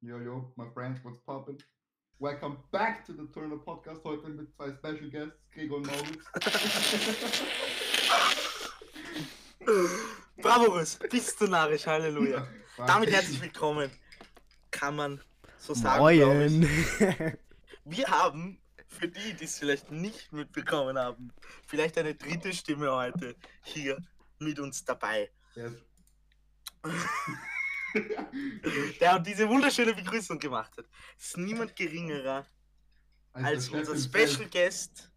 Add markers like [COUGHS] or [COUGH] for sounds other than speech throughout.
Yo, yo, my friends, what's poppin'? Welcome back to the Turner Podcast. Heute mit zwei Special Guests, Gregor und Maurits. [LAUGHS] Bravos, bist du narrisch, Halleluja. Ja, Damit herzlich willkommen. Kann man so sagen. Moin. [LAUGHS] Wir haben, für die, die es vielleicht nicht mitbekommen haben, vielleicht eine dritte Stimme heute hier mit uns dabei. Yes. [LAUGHS] Der uns diese wunderschöne Begrüßung gemacht hat. Es ist niemand geringerer Also als Chef unser. Special Guest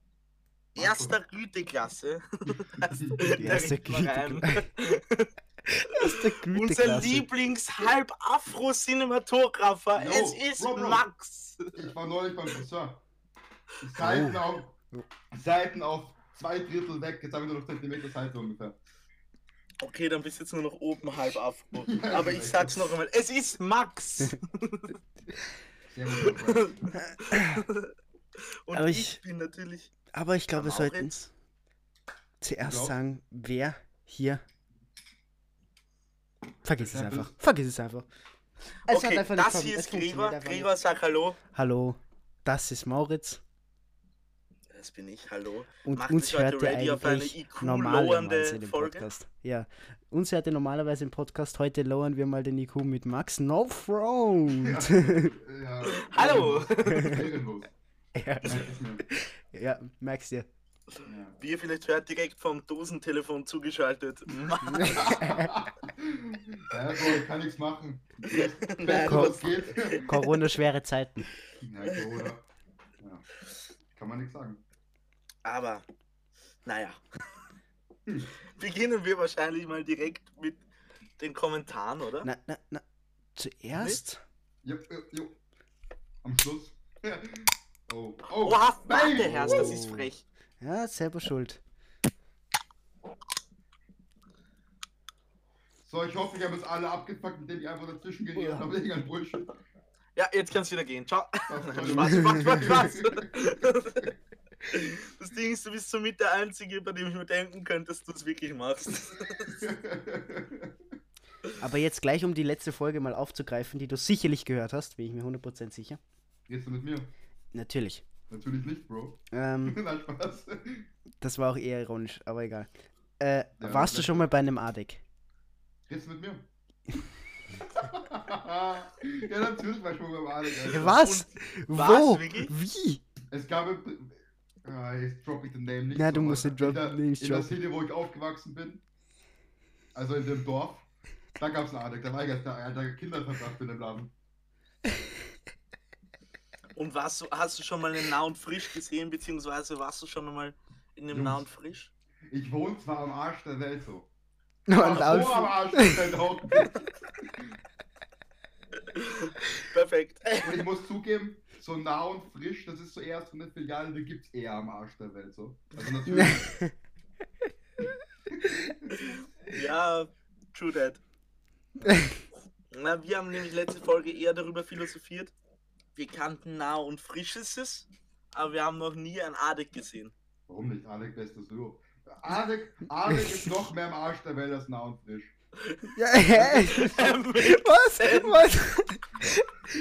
erster Güteklasse. [LAUGHS] Erste. Güteklasse. Unser. Lieblings-Halb-Afro-Cinematographer. Es ist Bro, Bro. Max. Ich war neulich beim Friseur. Die Seiten, Oh. auf, Seiten auf zwei Drittel weg. Jetzt habe ich nur noch Zentimeter Seite ungefähr. Okay, dann bist du jetzt nur noch oben halb [LAUGHS] Afro. Ja, Aber ich sag's noch einmal, es ist Max. [LAUGHS] Und Aber ich, ich- bin natürlich. Aber ich glaube, wir sollten zuerst Glaub. sagen, wer hier. Vergiss es einfach. Vergiss es einfach. Es hat Okay, einfach das fun- hier ist einfach Gregor, sag Hallo. Hallo, das ist Mauritz. Das bin ich, hallo. Und Macht uns hört ihr eine eigentlich IQ normalerweise lowernde im Folge? Podcast. Ja, uns hört ihr normalerweise im Podcast. Heute lowern wir mal den IQ mit Max No Front. Ja, [LAUGHS] Hallo. [LAUGHS] Ja, es mir. ja, merkst du. Ja. Wie ihr vielleicht hört, direkt vom Dosentelefon zugeschaltet. [LAUGHS] Ja, Bro, ich kann nichts machen. Das Beste, Komm. was geht. Corona schwere Zeiten. Ja, Corona. Ja. Kann man nichts sagen. Aber, naja. [LAUGHS] Beginnen wir wahrscheinlich mal direkt mit den Kommentaren, oder? Na, na, na. Zuerst. Jo, jo, jo. Am Schluss. [LAUGHS] Oh, oh. Oha, nein! warte, Herz, das ist Oh. frech. Ja, selber schuld. So, ich hoffe, ich habe jetzt alle abgefuckt, indem ich einfach dazwischen geredet Ja. habe wegen einem Bullshit. Ja, jetzt kannst du wieder gehen. Ciao. Das [LAUGHS] Spaß, Spaß, Spaß, Spaß. [LAUGHS] Das Ding ist, du bist somit der Einzige, bei dem ich mir denken könnte, dass du es wirklich machst. [LAUGHS] Aber jetzt gleich, um die letzte Folge mal aufzugreifen, die du sicherlich gehört hast, bin ich mir 100% sicher. Redest du mit mir? Natürlich. Natürlich nicht, Bro. Ähm, [LAUGHS] Nein, Spaß. das war auch eher ironisch, aber egal. Äh, Ja, warst du schon mal bei einem ADEC? Redest du mit mir? ja, natürlich war ich schon beim Alex. Alter. Was? Was, Wo? wirklich? Wie? Es gab. Ah, jetzt drop ich den Name nicht. Na, du aber musst den Drop- in der, nicht In der. City, wo ich aufgewachsen bin. Also in dem Dorf. Da gab es einen Adek. Da war ich als der, der Kinder verbracht in dem Laden. Und warst du, hast du schon mal einen Nah und Frisch gesehen, beziehungsweise warst du schon mal in dem Jungs. Nah und Frisch? Ich wohne zwar am Arsch der Welt so. [LAUGHS] So am Arsch [LAUGHS] der Welt auch. Perfekt. Und ich muss zugeben, so nah und frisch, das ist so erst von der Filiale, die gibt's eher am Arsch der Welt so. Also [LAUGHS] natürlich. [LAUGHS] Ja, true that. Na, wir haben nämlich letzte Folge eher darüber philosophiert. Wir kannten Nah und Frisches, aber wir haben noch nie ein Adek gesehen. Warum nicht? Alec bestes Duo. Alec, Alec ist noch mehr am Arsch der Welt als nah und frisch. ja, hä? [LAUGHS] Was? Was?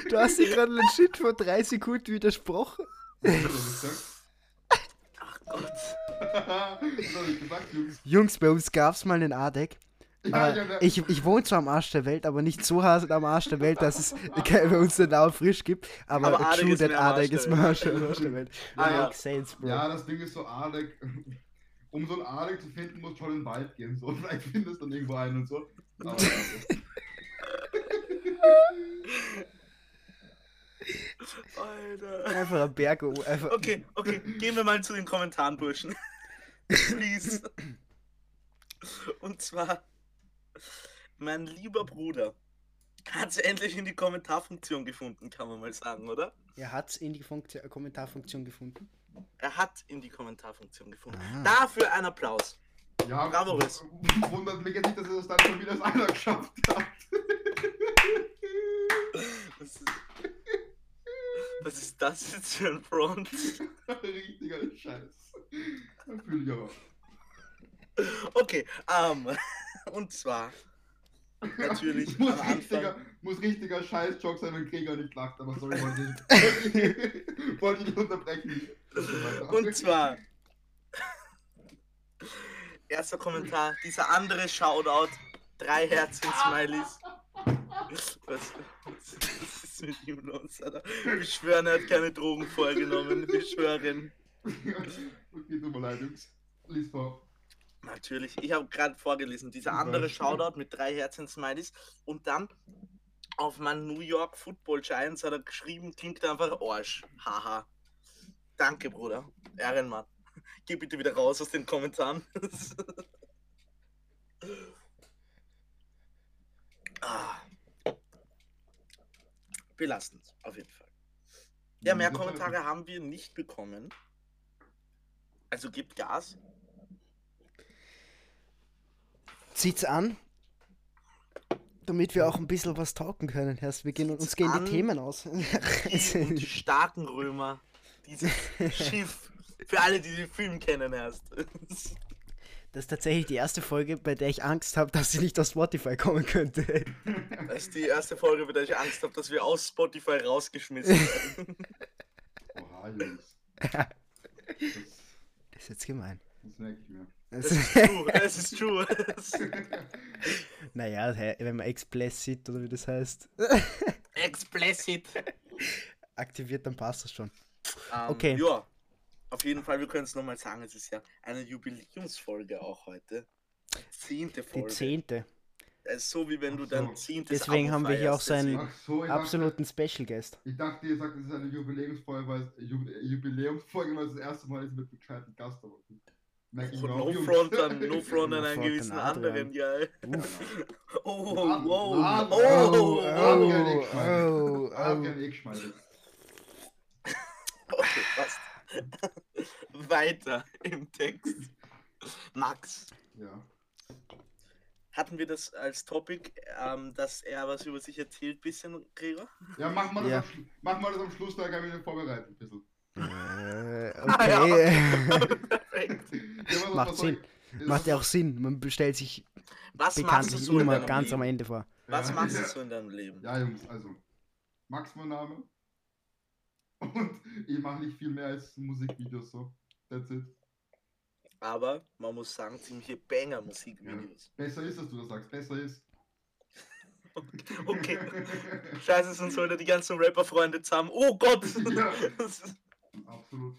Du hast dir gerade einen Shit vor drei Sekunden widersprochen. Ach Gott. Gesagt, Jungs? Jungs, bei uns gab's mal einen ADEC. Ja, Äh, ich, ich wohne zwar am Arsch der Welt, aber nicht so hart am Arsch der Welt, dass es bei uns den Namen frisch gibt. Aber, Aber true ist that der ist am Arsch der Welt. Ah, ja. Sense, bro. ja, das Ding ist so, Alec. Um so einen Alec zu finden, musst du schon in den Wald gehen. So. [LAUGHS] Vielleicht findest du dann irgendwo einen und so. Aber, ja, Alter. Einfach am Berg. Einfach, Okay, okay, gehen wir mal zu den Kommentaren, Burschen. [LAUGHS] Please. Und zwar, mein lieber Bruder hat es endlich in die Kommentarfunktion gefunden, kann man mal sagen, oder? Er hat's in die Funktion, Kommentarfunktion gefunden. Er hat in die Kommentarfunktion gefunden. Ah. Dafür ein Applaus. ja Bravo, Riss. wundert mich jetzt nicht, dass er das dann schon wieder als einer geschafft hat. Was ist, was ist das jetzt für ein Front? [LAUGHS] Richtiger Scheiß. Fühl ich aber. Okay, ähm, [LAUGHS] und zwar natürlich [LAUGHS] muss, richtiger, muss richtiger Scheiß-Joke sein, wenn Gregor nicht lacht, aber sorry, wollte ich, wollte ich nicht unterbrechen. Und zwar. Erster Kommentar, dieser andere Shoutout, drei Herzchen-Smileys. Was, was ist mit ihm los, Alter? Wir schwören, er hat keine Drogen vorgenommen. Wir schwören. okay, tut mir leid, Jungs. Lies vor. Natürlich, ich habe gerade vorgelesen, dieser andere Shoutout mit drei Herzchen-Smileys und dann auf mein New York Football Giants hat er geschrieben, klingt einfach Arsch. Haha. Danke, Bruder. Ehrenmann. Geh bitte wieder raus aus den Kommentaren. [LAUGHS] ah. Belastend, auf jeden Fall. Ja, mehr war- Kommentare haben wir nicht bekommen. Also gibt Gas. Zieht's an, damit wir auch ein bisschen was talken können. Erst wir gehen uns gehen an. die Themen aus. Die und die starken Römer. Dieses [LAUGHS] Schiff. Für alle, die den Film kennen erst. Das ist tatsächlich die erste Folge, bei der ich Angst habe, dass sie nicht auf Spotify kommen könnte. [LAUGHS] Das ist die erste Folge, bei der ich Angst habe, dass wir aus Spotify rausgeschmissen werden. Oha, Jungs. Das, Das ist jetzt gemein. das merke ich mir. Das ist true, das ist true. Das [LAUGHS] naja, wenn man explicit oder wie das heißt, Explicit. aktiviert, dann passt das schon. Ähm, Okay. Ja, auf jeden Fall, wir können es nochmal sagen, es ist ja eine Jubiläumsfolge auch heute. Zehnte Die Folge. zehnte. Es ist so wie wenn du so. dein zehntes Deswegen Abo haben wir hier auch feierst, so so, ich dachte, Absoluten Special Guest. ich dachte, ihr sagt, es ist eine Jubiläumsfolge, weil es Ju- Jubiläumsfolge, weil es das erste Mal ist mit bescheuerten Gast. Auch, No front an, no front an einen gewissen anderen, ja. Uff. Oh, Adrian, wow. Adrian, Oh, Adrian, oh. Adrian, ich schmeiße. oh, Adrian, ich schmeiße. Okay, passt. Weiter im Text. Max, Ja. hatten wir das als Topic, ähm, dass er was über sich erzählt, bisschen, Gregor? Ja, mach mal, das Ja. am mach mal das am Schluss, da kann ich mich vorbereiten. Ein bisschen. Äh, [LAUGHS] Ah, ja, okay. Perfekt. [LAUGHS] Ja, Macht Sinn. ich- Macht ja auch Sinn. Man bestellt sich Was machst du bekanntlich so in immer deinem ganz Leben? am Ende vor. Was Ja. machst du so in deinem Leben? Ja, Jungs, also. Max mein Name. [LAUGHS] Und ich mache nicht viel mehr als Musikvideos so. That's it. Aber man muss sagen, ziemliche Banger-Musikvideos. Besser ist, dass du das sagst. Besser ist. [LAUGHS] Okay. Scheiße, sonst holt er die ganzen Rapper-Freunde zusammen. Oh Gott! [LAUGHS] Ja. [LAUGHS] Absolut.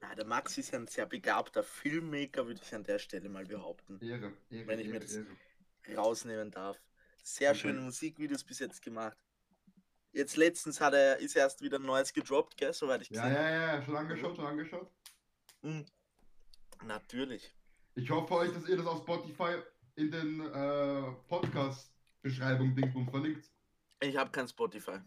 Na, der Max ist ja ein sehr begabter Filmmaker, würde ich an der Stelle mal behaupten. Ehre. Ehre. Wenn ich mir Ehre, das- Ehre. rausnehmen darf. Sehr Okay. schöne Musikvideos bis jetzt gemacht. Jetzt letztens hat er, ist erst wieder ein neues gedroppt, gell, soweit ich Ja, gesehen ja, ja, schon angeschaut, schon angeschaut. Mhm. Natürlich. Ich hoffe euch, dass ihr das auf Spotify in den äh, Podcast-Beschreibung Dingsbums verlinkt. Ich habe kein Spotify. Ja,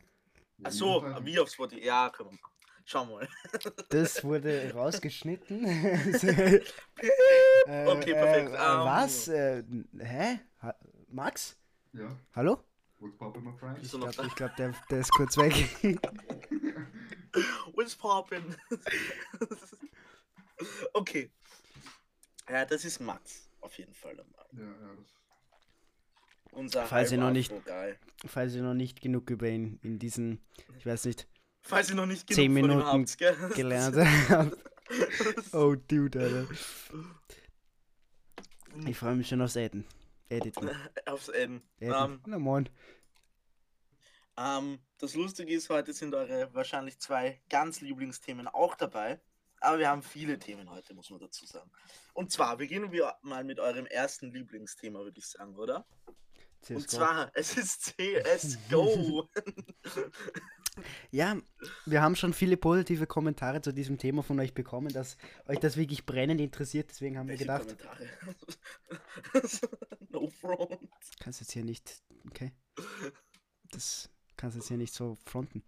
Ach so, jedenfalls- wie auf Spotify? Ja, komm. Schau mal. [LAUGHS] Das wurde rausgeschnitten. Okay, [LAUGHS] okay, perfekt. Äh, Ähm, was? Äh, hä? Ha Max? Ja, Hallo? what's poppin', my friend? Bist Ich du noch glaube, da? glaub, der, der ist kurz weg. [LAUGHS] What's poppin? [LAUGHS] okay. Ja, das ist Max. Auf jeden Fall. einmal. Ja, ja, das. Unser Falls ihr noch nicht-. Falls ihr noch nicht genug über ihn in diesen, ich weiß nicht, Falls ihr noch nicht genug Zehn von ihm Minuten habt, gelernt [LAUGHS] habt. Oh, Dude, Alter. Ich freue mich schon aufs Editen. Editen. Aufs N. Editen. Ähm, Na moin. Ähm, das Lustige ist, heute sind eure wahrscheinlich zwei ganz Lieblingsthemen auch dabei. Aber wir haben viele Themen heute, muss man dazu sagen. Und zwar beginnen wir mal mit eurem ersten Lieblingsthema, würde ich sagen, oder? Und CSGO. zwar, es ist CSGO. [LAUGHS] Ja, wir haben schon viele positive Kommentare zu diesem Thema von euch bekommen, dass euch das wirklich brennend interessiert. Deswegen haben wir Welche gedacht, Kommentare? [LAUGHS] no front. kannst jetzt hier nicht, okay? Das kannst jetzt hier nicht so fronten.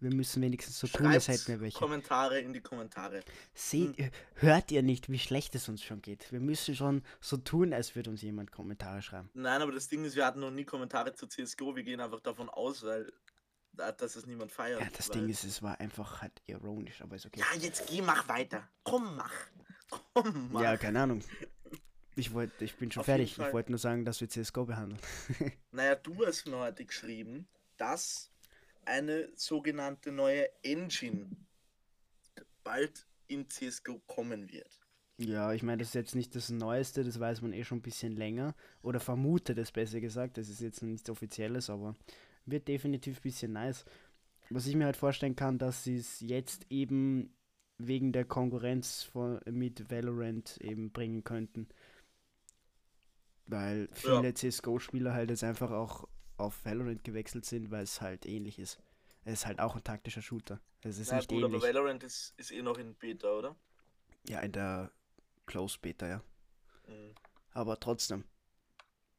Wir müssen wenigstens so tun, als hätten wir welche. Kommentare in die Kommentare. Seht, ihr- hört ihr nicht, wie schlecht es uns schon geht? Wir müssen schon so tun, als würde uns jemand Kommentare schreiben. Nein, aber das Ding ist, wir hatten noch nie Kommentare zu CSGO. Wir gehen einfach davon aus, weil dass es niemand feiert. Ja, das. Ding ist, es war einfach halt ironisch, aber ist okay. Ja, jetzt geh, mach weiter. Komm, mach. Komm, mach. Ja, keine Ahnung. Ich, wollt, ich bin schon Auf fertig. Ich wollte nur sagen, dass wir CSGO behandeln. [LAUGHS] Naja, du hast mir heute geschrieben, dass eine sogenannte neue Engine bald in CSGO kommen wird. Ja, ich meine, das ist jetzt nicht das Neueste, das weiß man eh schon ein bisschen länger. Oder vermutet es besser gesagt. Das ist jetzt nichts Offizielles, aber wird definitiv ein bisschen nice. Was ich mir halt vorstellen kann, dass sie es jetzt eben wegen der Konkurrenz von, mit Valorant eben bringen könnten. Weil Ja. viele CSGO-Spieler halt jetzt einfach auch auf Valorant gewechselt sind, weil es halt ähnlich ist. Es ist halt auch ein taktischer Shooter. Es ist Na nicht gut, ähnlich. aber Valorant ist, ist eh noch in Beta, oder? Ja, in der Close Beta, ja. Mhm. Aber trotzdem.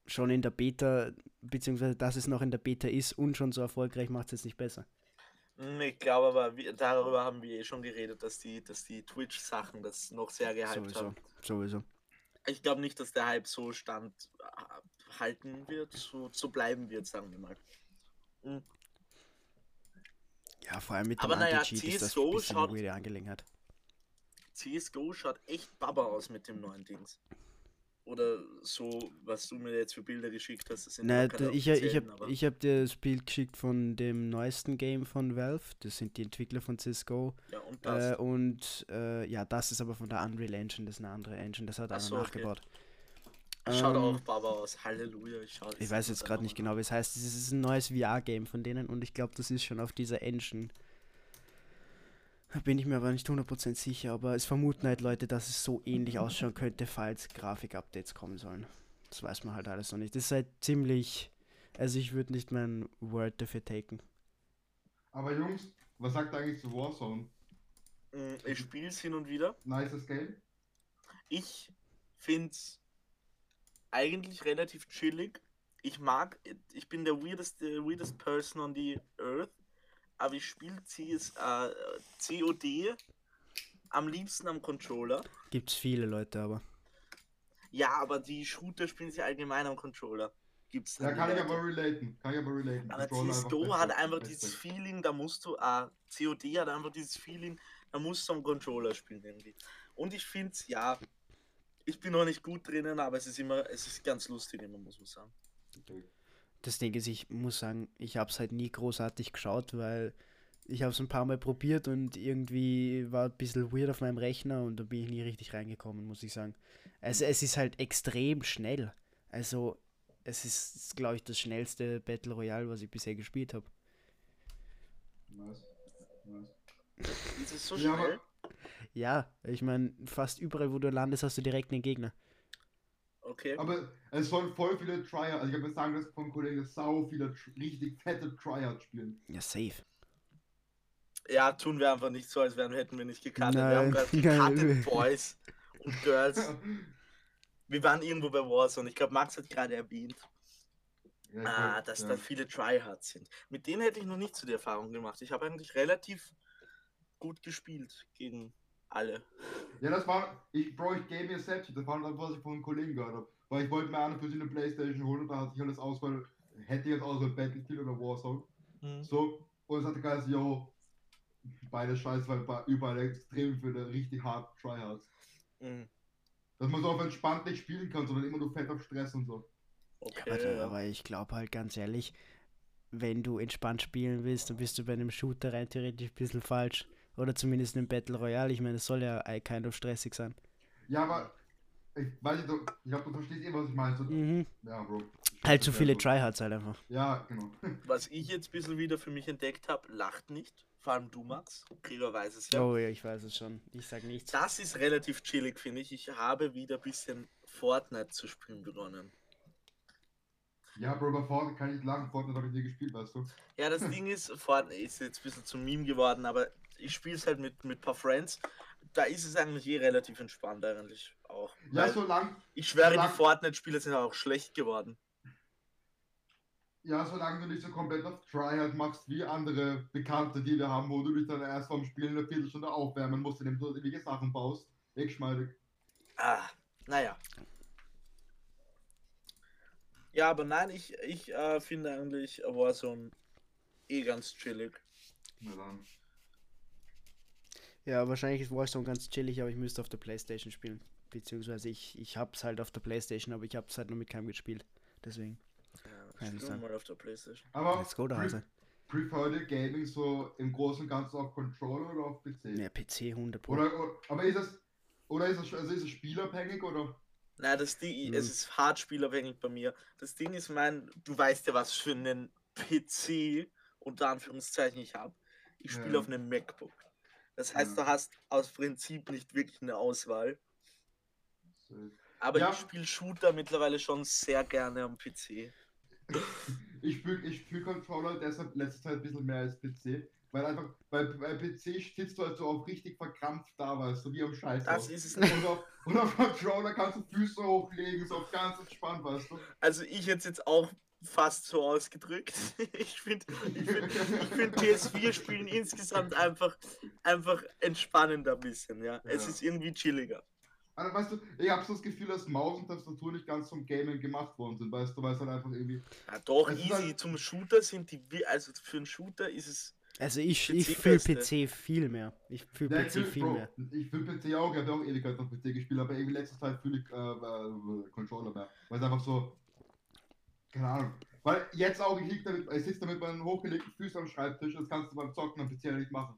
Schon in der Beta, beziehungsweise dass es noch in der Beta ist und schon so erfolgreich, macht es jetzt nicht besser. Mm, Ich glaube aber, wir, darüber haben wir eh schon geredet, dass die, dass die Twitch-Sachen das noch sehr gehypt Sowieso. haben. Sowieso. Ich glaube nicht, dass der Hype so stand halten wird, so, so bleiben wird, sagen wir mal. Mm. Ja, vor allem mit dem Aber naja, Anti-Cheat ist das CS:GO ein bisschen schaut- eine Angelegenheit. CSGO schaut echt baba aus mit dem neuen Dings. Oder so, was du mir jetzt für Bilder geschickt hast. Das sind Nein, da, ich, ich habe ich hab dir das Bild geschickt von dem neuesten Game von Valve. Das sind die Entwickler von CSGO. Ja, und das. Äh, und äh, ja, das ist aber von der Unreal Engine, das ist eine andere Engine, das hat Ach einer so, okay. Schaut ähm, auch baba aus. Halleluja. Ich, schau, Ich weiß jetzt gerade nicht genau, wie es heißt. Es ist ein neues VR-Game von denen und ich glaube, das ist schon auf dieser Engine. Da Bin ich mir aber nicht 100% sicher, aber es vermuten halt Leute, dass es so ähnlich ausschauen könnte, falls Grafik-Updates kommen sollen. Das weiß man halt alles noch nicht. Das ist halt ziemlich. Also, ich würde nicht mein Word dafür taken. Aber Jungs, was sagt ihr eigentlich zu Warzone? Mm, Ich spiele es hin und wieder. Nices Game? Ich finde es eigentlich relativ chillig. Ich mag, ich bin der weirdest, der weirdest person on the earth, aber ich spiele CS, äh, COD am liebsten am Controller. Gibt's viele Leute, aber. Ja, aber die Shooter spielen sie allgemein am Controller. Gibt's dann kann die ich Leute. aber relaten. Kann ich aber relaten. Aber CSGO besser. hat einfach Besser. dieses Feeling, da musst du, ah, COD hat einfach dieses Feeling, da musst du am Controller spielen irgendwie. Und ich finde es, ja, ich bin noch nicht gut drinnen, aber es ist immer, es ist ganz lustig immer, muss man sagen. Das Ding ist, ich muss sagen, ich habe es halt nie großartig geschaut, weil ich habe es ein paar Mal probiert und irgendwie war ein bisschen weird auf meinem Rechner und da bin ich nie richtig reingekommen, muss ich sagen. Also es ist halt extrem schnell. Also es ist, glaube ich, das schnellste Battle Royale, was ich bisher gespielt habe. Nice. Nice. Ist es so schnell? Ja, ich meine, fast überall, wo du landest, hast du direkt einen Gegner. Okay. Aber es sollen voll viele Tryhard, also ich habe jetzt sagen, dass von Kollegen sau viele richtig fette Tryhard spielen. Ja, safe. Ja, tun wir einfach nicht so, als wären, hätten wir nicht gekannt. Wir haben gerade [LAUGHS] gecuttet, Boys und Girls. [LAUGHS] Wir waren irgendwo bei Warzone. Ich glaube, Max hat gerade erwähnt, Ja, ah, dass ja. da viele Tryhards sind. Mit denen hätte ich noch nicht so die Erfahrung gemacht. Ich habe eigentlich relativ gut gespielt gegen alle. Ja, das war, ich, Bro, ich gave mir selbst, das war das, was ich von einem Kollegen gehört habe. Weil ich wollte mir eine für sie eine Playstation holen und da hatte ich alles Auswahl, hätte ich jetzt Auswahl Battlefield oder Warzone. So, und es hatte geheißen, yo, beide scheiße, weil überall extrem viele richtig hart Tryhards. Mhm. Dass man so auf entspannt nicht spielen kann, sondern immer nur fett auf Stress und so. Okay. Aber, ja. aber ich glaube halt ganz ehrlich, wenn du entspannt spielen willst, dann bist du bei einem Shooter rein theoretisch ein bisschen falsch. Oder zumindest im Battle Royale. Ich meine, es soll ja eh kind of stressig sein. Ja, aber ich weiß nicht, ich glaube, du verstehst eh, was ich meine. So, Mhm. Ja, Bro. Halt zu viele so. Tryhards halt einfach. Ja, genau. [LAUGHS] Was ich jetzt ein bisschen wieder für mich entdeckt habe, lacht nicht. Vor allem du, Max. Gregor weiß es ja. Oh ja, ich weiß es schon. Ich sag nichts. Das ist relativ chillig, finde ich. Ich habe wieder ein bisschen Fortnite zu spielen begonnen. Ja, Bro, bei Fortnite kann ich nicht lachen. Fortnite habe ich nie gespielt, weißt du. Ja, das Ding ist, Fortnite ist jetzt ein bisschen zum Meme geworden, aber ich spiele es halt mit, mit ein paar Friends. Da ist es eigentlich eh relativ entspannt eigentlich auch. Ja, solange ich schwöre, die Fortnite-Spiele sind auch schlecht geworden. ja, solange du nicht so komplett auf Tryhard machst wie andere Bekannte, die wir haben, wo du dich dann erst vom Spielen eine Viertelstunde aufwärmen musst, indem du ewige Sachen baust. Wegschmeidig. Ah, naja. Ja, aber nein, ich, ich äh, finde eigentlich Warzone eh ganz chillig. Na dann. Ja, wahrscheinlich ist Warzone ganz chillig, aber ich müsste auf der Playstation spielen. Beziehungsweise ich, ich hab's halt auf der Playstation, aber ich hab's halt nur mit keinem gespielt. Deswegen. Ja, ich mal auf der Playstation. Aber Let's go, da Hase. Prefer the Gaming so im Großen und Ganzen auf Controller oder auf PC? Ja, PC 100 Oder, oder, aber ist es, oder ist es, also ist es spielabhängig oder? Na, das Ding, Hm. es ist hart spielabhängig bei mir. Das Ding ist, mein, du weißt ja, was für einen PC unter Anführungszeichen ich habe. Ich spiele Ja. auf einem MacBook. Das heißt, Ja. du hast aus Prinzip nicht wirklich eine Auswahl. Aber Ja. ich spiele Shooter mittlerweile schon sehr gerne am PC. Ich fühle ich fühl Controller deshalb letzte Zeit ein bisschen mehr als PC. Weil einfach, bei, bei PC sitzt du halt so auf richtig verkrampft da, weißt du, wie am Scheiß. Das ist es nicht. Und auf, und auf Controller kannst du Füße hochlegen, so ganz entspannt, weißt du. Also ich hätte es jetzt auch fast so ausgedrückt. Ich [LAUGHS] finde ich find, ich find PS4-Spielen insgesamt einfach, einfach entspannender ein bisschen, ja. Es Ja. ist irgendwie chilliger. Also, weißt du, ich habe so das Gefühl, dass Maus und Tastatur nicht ganz zum Gaming gemacht worden sind, weißt du, weil es halt einfach irgendwie. Ja, doch, Es easy. halt- Zum Shooter sind die, also für einen Shooter ist es Also ich, PC ich fühle. PC viel mehr. Ich fühle Ja, PC fühl- viel Bro, mehr. Ich fühle PC auch, ich habe auch Ewigkeit auf PC gespielt, aber irgendwie letzte Zeit fühle ich äh, äh, Controller mehr. Weil es einfach so. Keine Ahnung. Weil jetzt auch, ich, damit, ich sitze da mit meinen hochgelegten Füßen am Schreibtisch, das kannst du beim Zocken am PC ja nicht machen.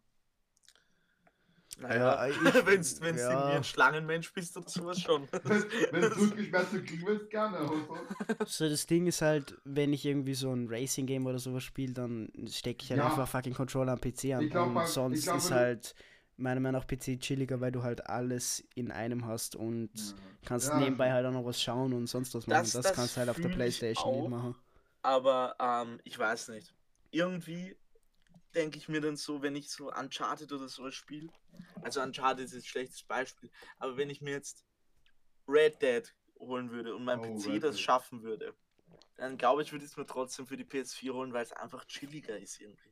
Naja, Ja, wenn du wenn's ja. irgendwie ein Schlangenmensch bist oder sowas schon. [LAUGHS] Wenn du Rückenschmerzen kriegen willst, gerne. aber [LAUGHS] so. Das Ding ist halt, wenn ich irgendwie so ein Racing-Game oder sowas spiele, dann stecke ich halt Ja. einfach fucking Controller am PC an. Ich glaub, und sonst glaub, ist wenn du- halt meiner Meinung nach PC chilliger, weil du halt alles in einem hast und kannst Ja, nebenbei halt auch noch was schauen und sonst was machen. Das- Das, das kannst du halt auf der Playstation auch. nicht machen. Aber ähm, ich weiß nicht. Irgendwie denke ich mir dann so, wenn ich so Uncharted oder sowas spiele. Also Uncharted ist jetzt ein schlechtes Beispiel. Aber wenn ich mir jetzt Red Dead holen würde und mein Oh, PC Red das Dead. schaffen würde, dann glaube ich, würde ich es mir trotzdem für die PS4 holen, weil es einfach chilliger ist irgendwie.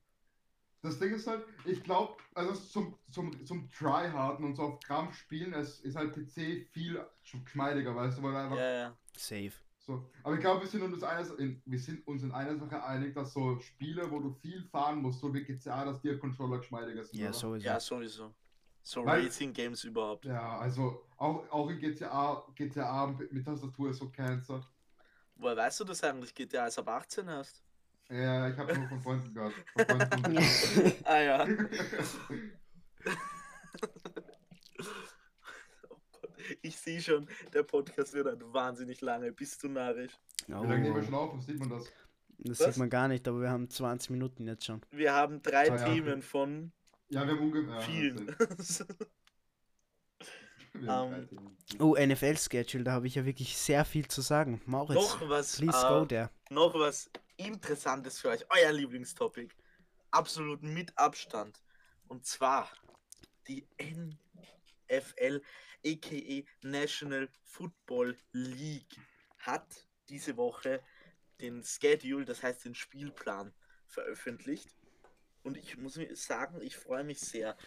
Das Ding ist halt, ich glaube, also zum, zum, zum Tryharden und so auf Krampf spielen, es ist halt PC viel geschmeidiger, weißt du, weil einfach Ja, ja. Safe. so. Aber ich glaube, wir sind uns eines, in, wir sind uns in einer Sache einig, dass so Spiele, wo du viel fahren musst, so wie GTA, dass die Controller geschmeidiger sind. Ja, oder? sowieso. Ja, sowieso. So Weil- Racing Games überhaupt. Ja, also auch, auch in GTA, GTA mit Tastatur ist so Cancer. Woher weißt du das eigentlich? GTA als ab 18 hast? Ja, ich habe nur von Freunden gehört. Von [LAUGHS] Freunden. [LAUGHS] Ah ja. [LAUGHS] Oh Gott, Ich sehe schon, der Podcast wird halt wahnsinnig lange. Bist du narrisch? Wie lange nehmen wir Oh, schon auf? Sieht man das? das Was? sieht man gar nicht, aber wir haben 20 Minuten jetzt schon. Wir haben drei Ah ja, Themen okay. von Ja, wir haben vielen. Haben Ähm. Oh, NFL-Schedule, da habe ich ja wirklich sehr viel zu sagen. Mauritz, noch was, please äh, go there. noch was Interessantes für euch. Euer Lieblingstopic. Absolut mit Abstand. Und zwar die NFL, aka National Football League, hat diese Woche den Schedule, das heißt den Spielplan, veröffentlicht. Und ich muss sagen, ich freue mich sehr.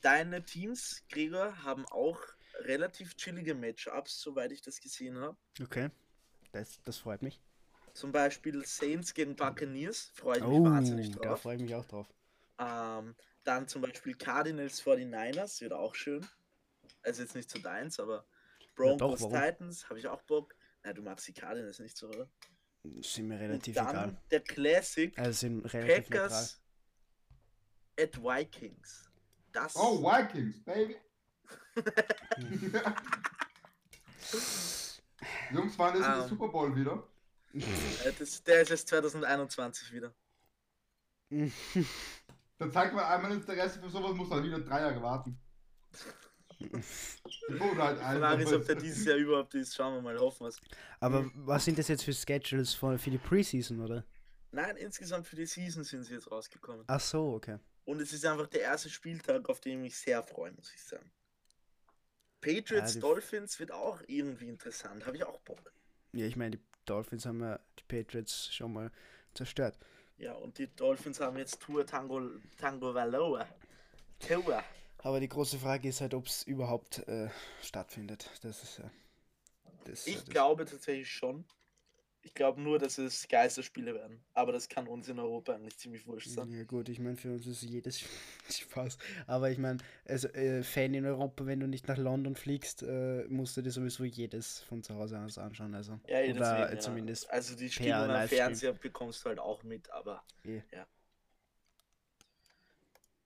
Deine Teams, Gregor, haben auch relativ chillige Matchups, soweit ich das gesehen habe. Okay, das, das freut mich. Zum Beispiel Saints gegen Buccaneers, freue ich mich Oh, wahnsinnig da drauf. freue ich mich auch drauf. Ähm, dann zum Beispiel Cardinals 49ers, wird auch schön. Also jetzt nicht so deins, aber Broncos warum? Titans, habe ich auch Bock. Na, du magst die Cardinals nicht so, oder? Sind mir Und relativ dann egal. der Classic Also sind relativ neutral. Packers at Vikings. Das Oh, Vikings, baby! [LAUGHS] [LAUGHS] Jungs, wann ist denn der. Super Bowl wieder? Äh, das, der ist erst 2021 wieder. [LAUGHS] Dann zeigt man einmal Interesse für sowas, muss man wieder drei Jahre warten. [LAUGHS] Oder halt Die ein. Frage ist, ob der dieses Jahr überhaupt ist. Schauen wir mal, hoffen wir es. Aber was sind das jetzt für Schedules für, für die Preseason, oder? Nein, insgesamt für die Season sind sie jetzt rausgekommen. Ach so, okay. Und es ist einfach der erste Spieltag, auf den ich mich sehr freue, muss ich sagen. Patriots, die- Dolphins wird auch irgendwie interessant. Habe ich auch Bock. Ja, ich meine, die Dolphins haben ja die Patriots schon mal zerstört. Ja, und die Dolphins haben jetzt Tour Tango, Tango Valoa. Tua. Aber die große Frage ist halt, ob es überhaupt äh, stattfindet. Das ist ja. Das, Ich das, glaube tatsächlich schon. Ich glaube nur, dass es Geisterspiele werden. Aber das kann uns in Europa eigentlich ziemlich wurscht sein. Ja gut, ich meine, für uns ist jedes [LAUGHS] Spaß. Aber ich meine, also äh, Fan in Europa, wenn du nicht nach London fliegst, äh, musst du dir sowieso jedes von zu Hause aus anschauen. Also, Ja, eh, oder deswegen, ja. zumindest. Also die per Spiele am Livestream. Fernseher bekommst du halt auch mit, aber Eh. ja.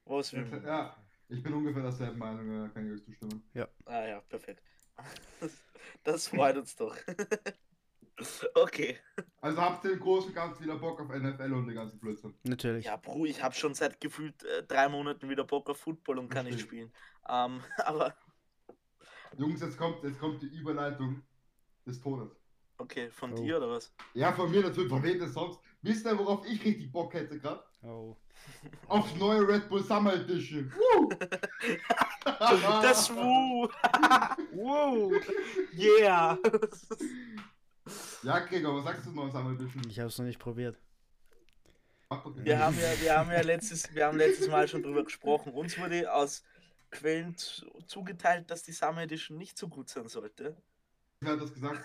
Was man? Ja, ich bin ungefähr derselben Meinung, ja, kann ich euch zustimmen. Ah ja, perfekt. [LAUGHS] Das freut uns doch. [LAUGHS] Okay. Also habt ihr im Großen und Ganzen wieder Bock auf NFL und den ganzen Blödsinn? Natürlich. Ja, Bro, ich habe schon seit gefühlt äh, drei Monaten wieder Bock auf Football und kann nicht spielen. Ähm, [LAUGHS] aber Jungs, jetzt kommt, jetzt kommt die Überleitung des Todes. okay, von Oh. dir oder was? Ja, von mir natürlich, von wem denn sonst? Wisst ihr, worauf ich richtig Bock hätte gerade? Oh. [LAUGHS] Aufs neue Red Bull Summer Edition. [LAUGHS] Woo! Das Wu! wow! Yeah! Ja, Gregor, was sagst du noch Summer Edition? Ich habe es noch nicht probiert. Wir haben ja, wir haben ja letztes, wir haben letztes Mal schon drüber gesprochen. Uns wurde aus Quellen zu, zugeteilt, dass die Summer Edition nicht so gut sein sollte. Wer hat das gesagt?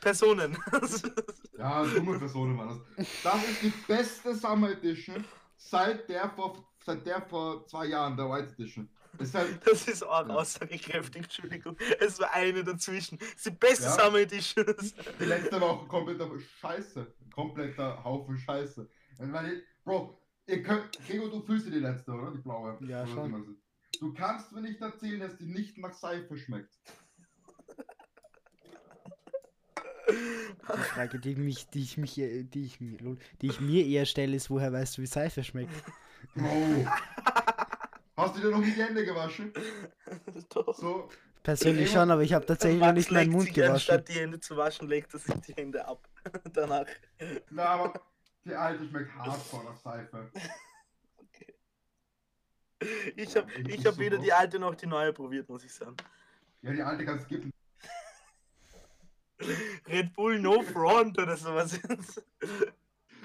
Personen. Ja, dumme Personen waren das. Das ist die beste Summer Edition seit der vor, seit der vor zwei Jahren, der White Edition. Das ist halt, Das ist auch aussagekräftig, Entschuldigung. Es war eine dazwischen. Das ist die beste Ja. Summer Edition. die letzte war auch kompletter Scheiße. Kompletter Haufen Scheiße. Ich, Bro, ihr könnt, Gregor, du fühlst die letzte, oder? Die blaue. Ja, Oder schon. Du kannst mir nicht erzählen, dass die nicht nach Seife schmeckt. [LAUGHS] Die Frage, die, mich, die, ich mich, äh, die, ich, die ich mir eher stelle, ist, woher weißt du, wie Seife schmeckt? Bro. Hast du dir noch nie die Hände gewaschen? [LAUGHS] Doch. So, Persönlich schon, aber ich habe tatsächlich noch nicht meinen Mund sich, gewaschen. Anstatt die Hände zu waschen, legt er sich die Hände ab. [LAUGHS] Danach. na, aber die alte schmeckt hardcore nach Seife. Ich [LAUGHS] habe Ja, ich hab so weder die alte noch die neue probiert, muss ich sagen. Ja, die alte kannst du skippen. Red Bull No Front oder sowas.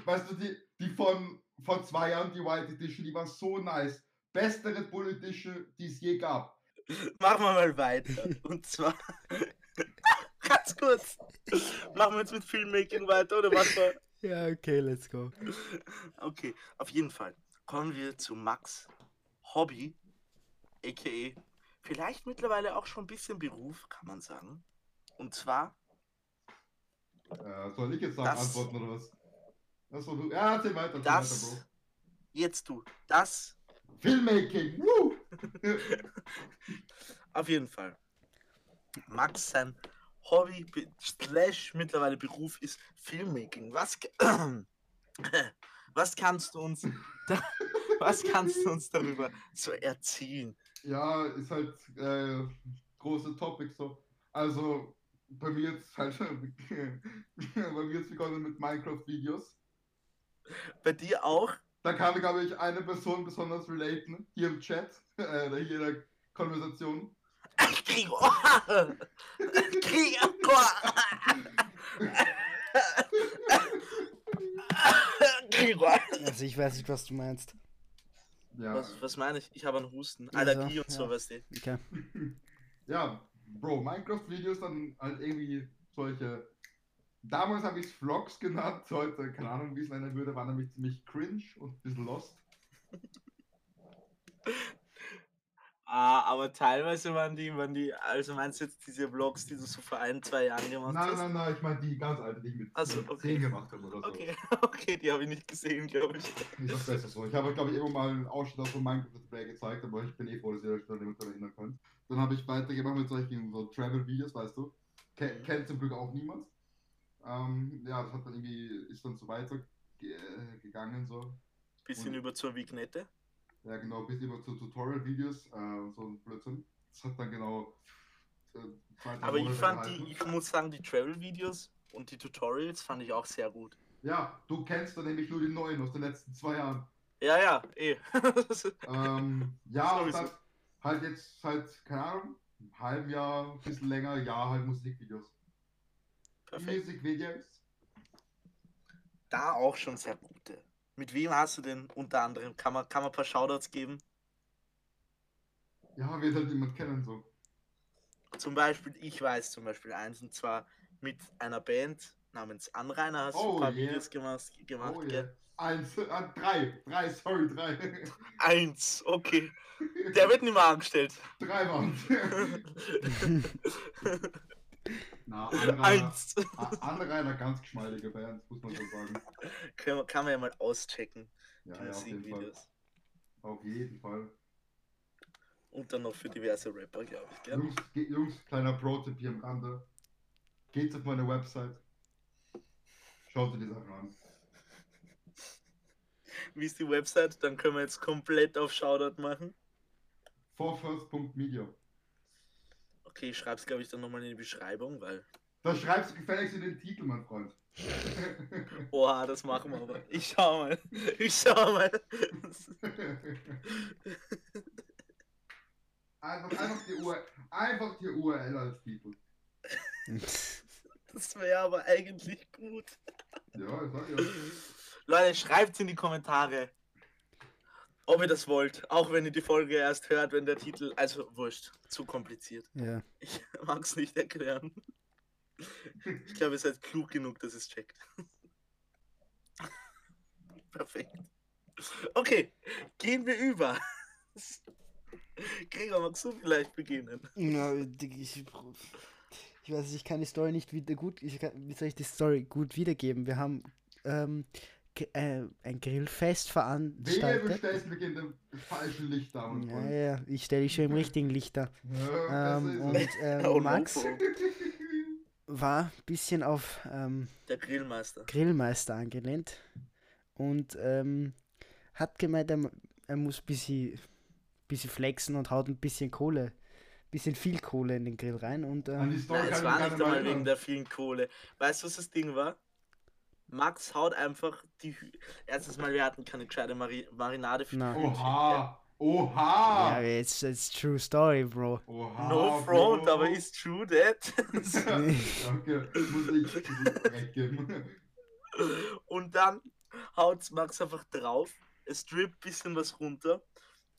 Weißt du, die, die von vor zwei Jahren, die White Edition, die war so nice. Beste Red Bull Edition, die es je gab. [LAUGHS] Machen wir mal weiter. Und zwar. [LAUGHS] Ganz kurz. Machen wir jetzt mit Filmmaking weiter oder was war? Ja, okay, let's go. Okay, auf jeden Fall. Kommen wir zu Max Hobby, a.k.a. vielleicht mittlerweile auch schon ein bisschen Beruf, kann man sagen. Und zwar, Äh, soll ich jetzt sagen, Das- antworten oder was? Das war du. Ja, erzähl weiter, erzähl das, weiter, jetzt du, das. Filmmaking, woo! [LAUGHS] auf jeden Fall. Max sein Hobby slash mittlerweile Beruf ist Filmmaking. Was, [COUGHS] was kannst du uns, da, [LAUGHS] was kannst du uns darüber so erzählen? ja, ist halt äh, große Topic so. Also, bei mir jetzt halt, [LAUGHS] bei mir jetzt begonnen mit Minecraft-Videos. Bei dir auch? Da kann, glaube ich, eine Person besonders relaten, hier im Chat, [LAUGHS] äh, hier in der Konversation. Gregor! Gregor! Gregor! Also ich weiß nicht, was du meinst. Ja, Was, was meine ich? Ich habe einen Husten, Also, Allergie und ja. so, weißt du. Okay. [LAUGHS] ja, Bro, Minecraft-Videos dann halt irgendwie solche. Damals habe ich es Vlogs genannt, heute, keine Ahnung, wie es nennen würde, war nämlich ziemlich cringe und ein bisschen lost. [LAUGHS] Ah, aber teilweise waren die, waren die, also meinst du jetzt diese Vlogs, die du so vor ein, zwei Jahren gemacht Nein, hast? nein, nein, ich meine die ganz alte, die ich mit Ach so, mit okay. 10 gemacht habe oder so. Okay, [LAUGHS] okay, die habe ich nicht gesehen, glaube ich. Ist das besser so. Ich habe, glaube ich, immer mal einen Ausschnitt aus so Minecraft Play gezeigt, aber ich bin eh froh, dass ihr euch daran erinnern könnt. Dann habe ich weitergemacht mit solchen so Travel-Videos, weißt du. Ke kennt zum Glück auch niemand. Ähm, ja, das hat dann irgendwie, ist dann so weiter ge gegangen so. Bisschen Und- über zur Vignette. Ja, genau, bis immer zu Tutorial-Videos, äh, und so ein Blödsinn. Das hat dann genau äh, Aber ich fand die, gehalten. ich muss sagen, die Travel-Videos und die Tutorials fand ich auch sehr gut. Ja, du kennst dann nämlich nur die neuen aus den letzten zwei Jahren. Ja, ja, eh. [LAUGHS] Ähm, ja, und dann halt jetzt seit, keine Ahnung, halben Jahr, ein bisschen länger, ja, halt Musikvideos. Perfekt. Musikvideos. Da auch schon sehr gute. Mit wem hast du denn unter anderem? Kann man, kann man ein paar Shoutouts geben? Ja, wird halt niemand kennen so. Zum Beispiel, ich weiß zum Beispiel eins, und zwar mit einer Band namens Anrainer hast du Oh, ein paar yeah. Videos gemacht, gemacht Oh, yeah. Eins, äh, drei, drei, sorry, drei. Eins, okay. [LAUGHS] Der wird nicht mehr angestellt. drei waren's. [LAUGHS] Na, [LAUGHS] Anrainer, Eins. Anrainer, ganz geschmeidige Band, muss man so sagen. [LAUGHS] kann, man, kann man ja mal auschecken, Ja, ja, auf jeden Fall. Auf jeden Fall. Und dann noch für diverse Rapper, glaube ich, gell? Jungs, ge- Jungs, kleiner Pro-Tipp hier am Rande. Geht's auf meine Website. Schaut dir die Sachen an. [LAUGHS] Wie ist die Website? Dann können wir jetzt komplett auf Shoutout machen. forfirst.media. Okay, ich schreibe es, glaube ich, dann nochmal in die Beschreibung, weil. Da schreibst du gefälligst in den Titel, mein Freund. [LAUGHS] Oha, das machen wir aber. Ich schau mal. Ich schau mal. [LAUGHS] einfach, einfach, die URL, einfach die URL als Titel. Das wäre aber eigentlich gut. Ja, ich sag ja. Leute, schreibt in die Kommentare, ob ihr das wollt. Auch wenn ihr die Folge erst hört, wenn der Titel. Also, wurscht. Zu kompliziert. ja. Ich [LAUGHS] mag es nicht erklären. Ich glaube, ihr seid klug genug, dass es checkt. [LAUGHS] Perfekt. Okay, gehen wir über. Gregor, magst du vielleicht beginnen? Ja, ich, ich weiß nicht, ich kann die Story nicht wieder gut, ich kann, wie soll ich die Story gut wiedergeben? Wir haben ähm, äh, ein Grillfest Wehe, du veranstaltet. stellst mich in dem falschen Licht da, mein Ja, ja, ich stelle dich schon im richtigen Licht da. Ja, Ähm, und [LAUGHS] ähm, Oh, Max war ein bisschen auf ähm, Der Grillmeister. Grillmeister angelehnt und ähm, hat gemeint, er, er muss ein bisschen, bisschen flexen und haut ein bisschen Kohle, bisschen viel Kohle in den Grill rein und ähm, Nein, es war ich nicht einmal wegen der vielen Kohle. Weißt du, was das Ding war? Max haut einfach die. Hü Erstens mal, wir hatten keine gescheite Mari Marinade für die Hühnchen. Oha! Oha! ja, jetzt it's true story, Bro. Oha! No front, Bro. aber ist true that. [LAUGHS] okay, muss ich geben. [LAUGHS] und dann haut Max einfach drauf. Es drippt ein bisschen was runter.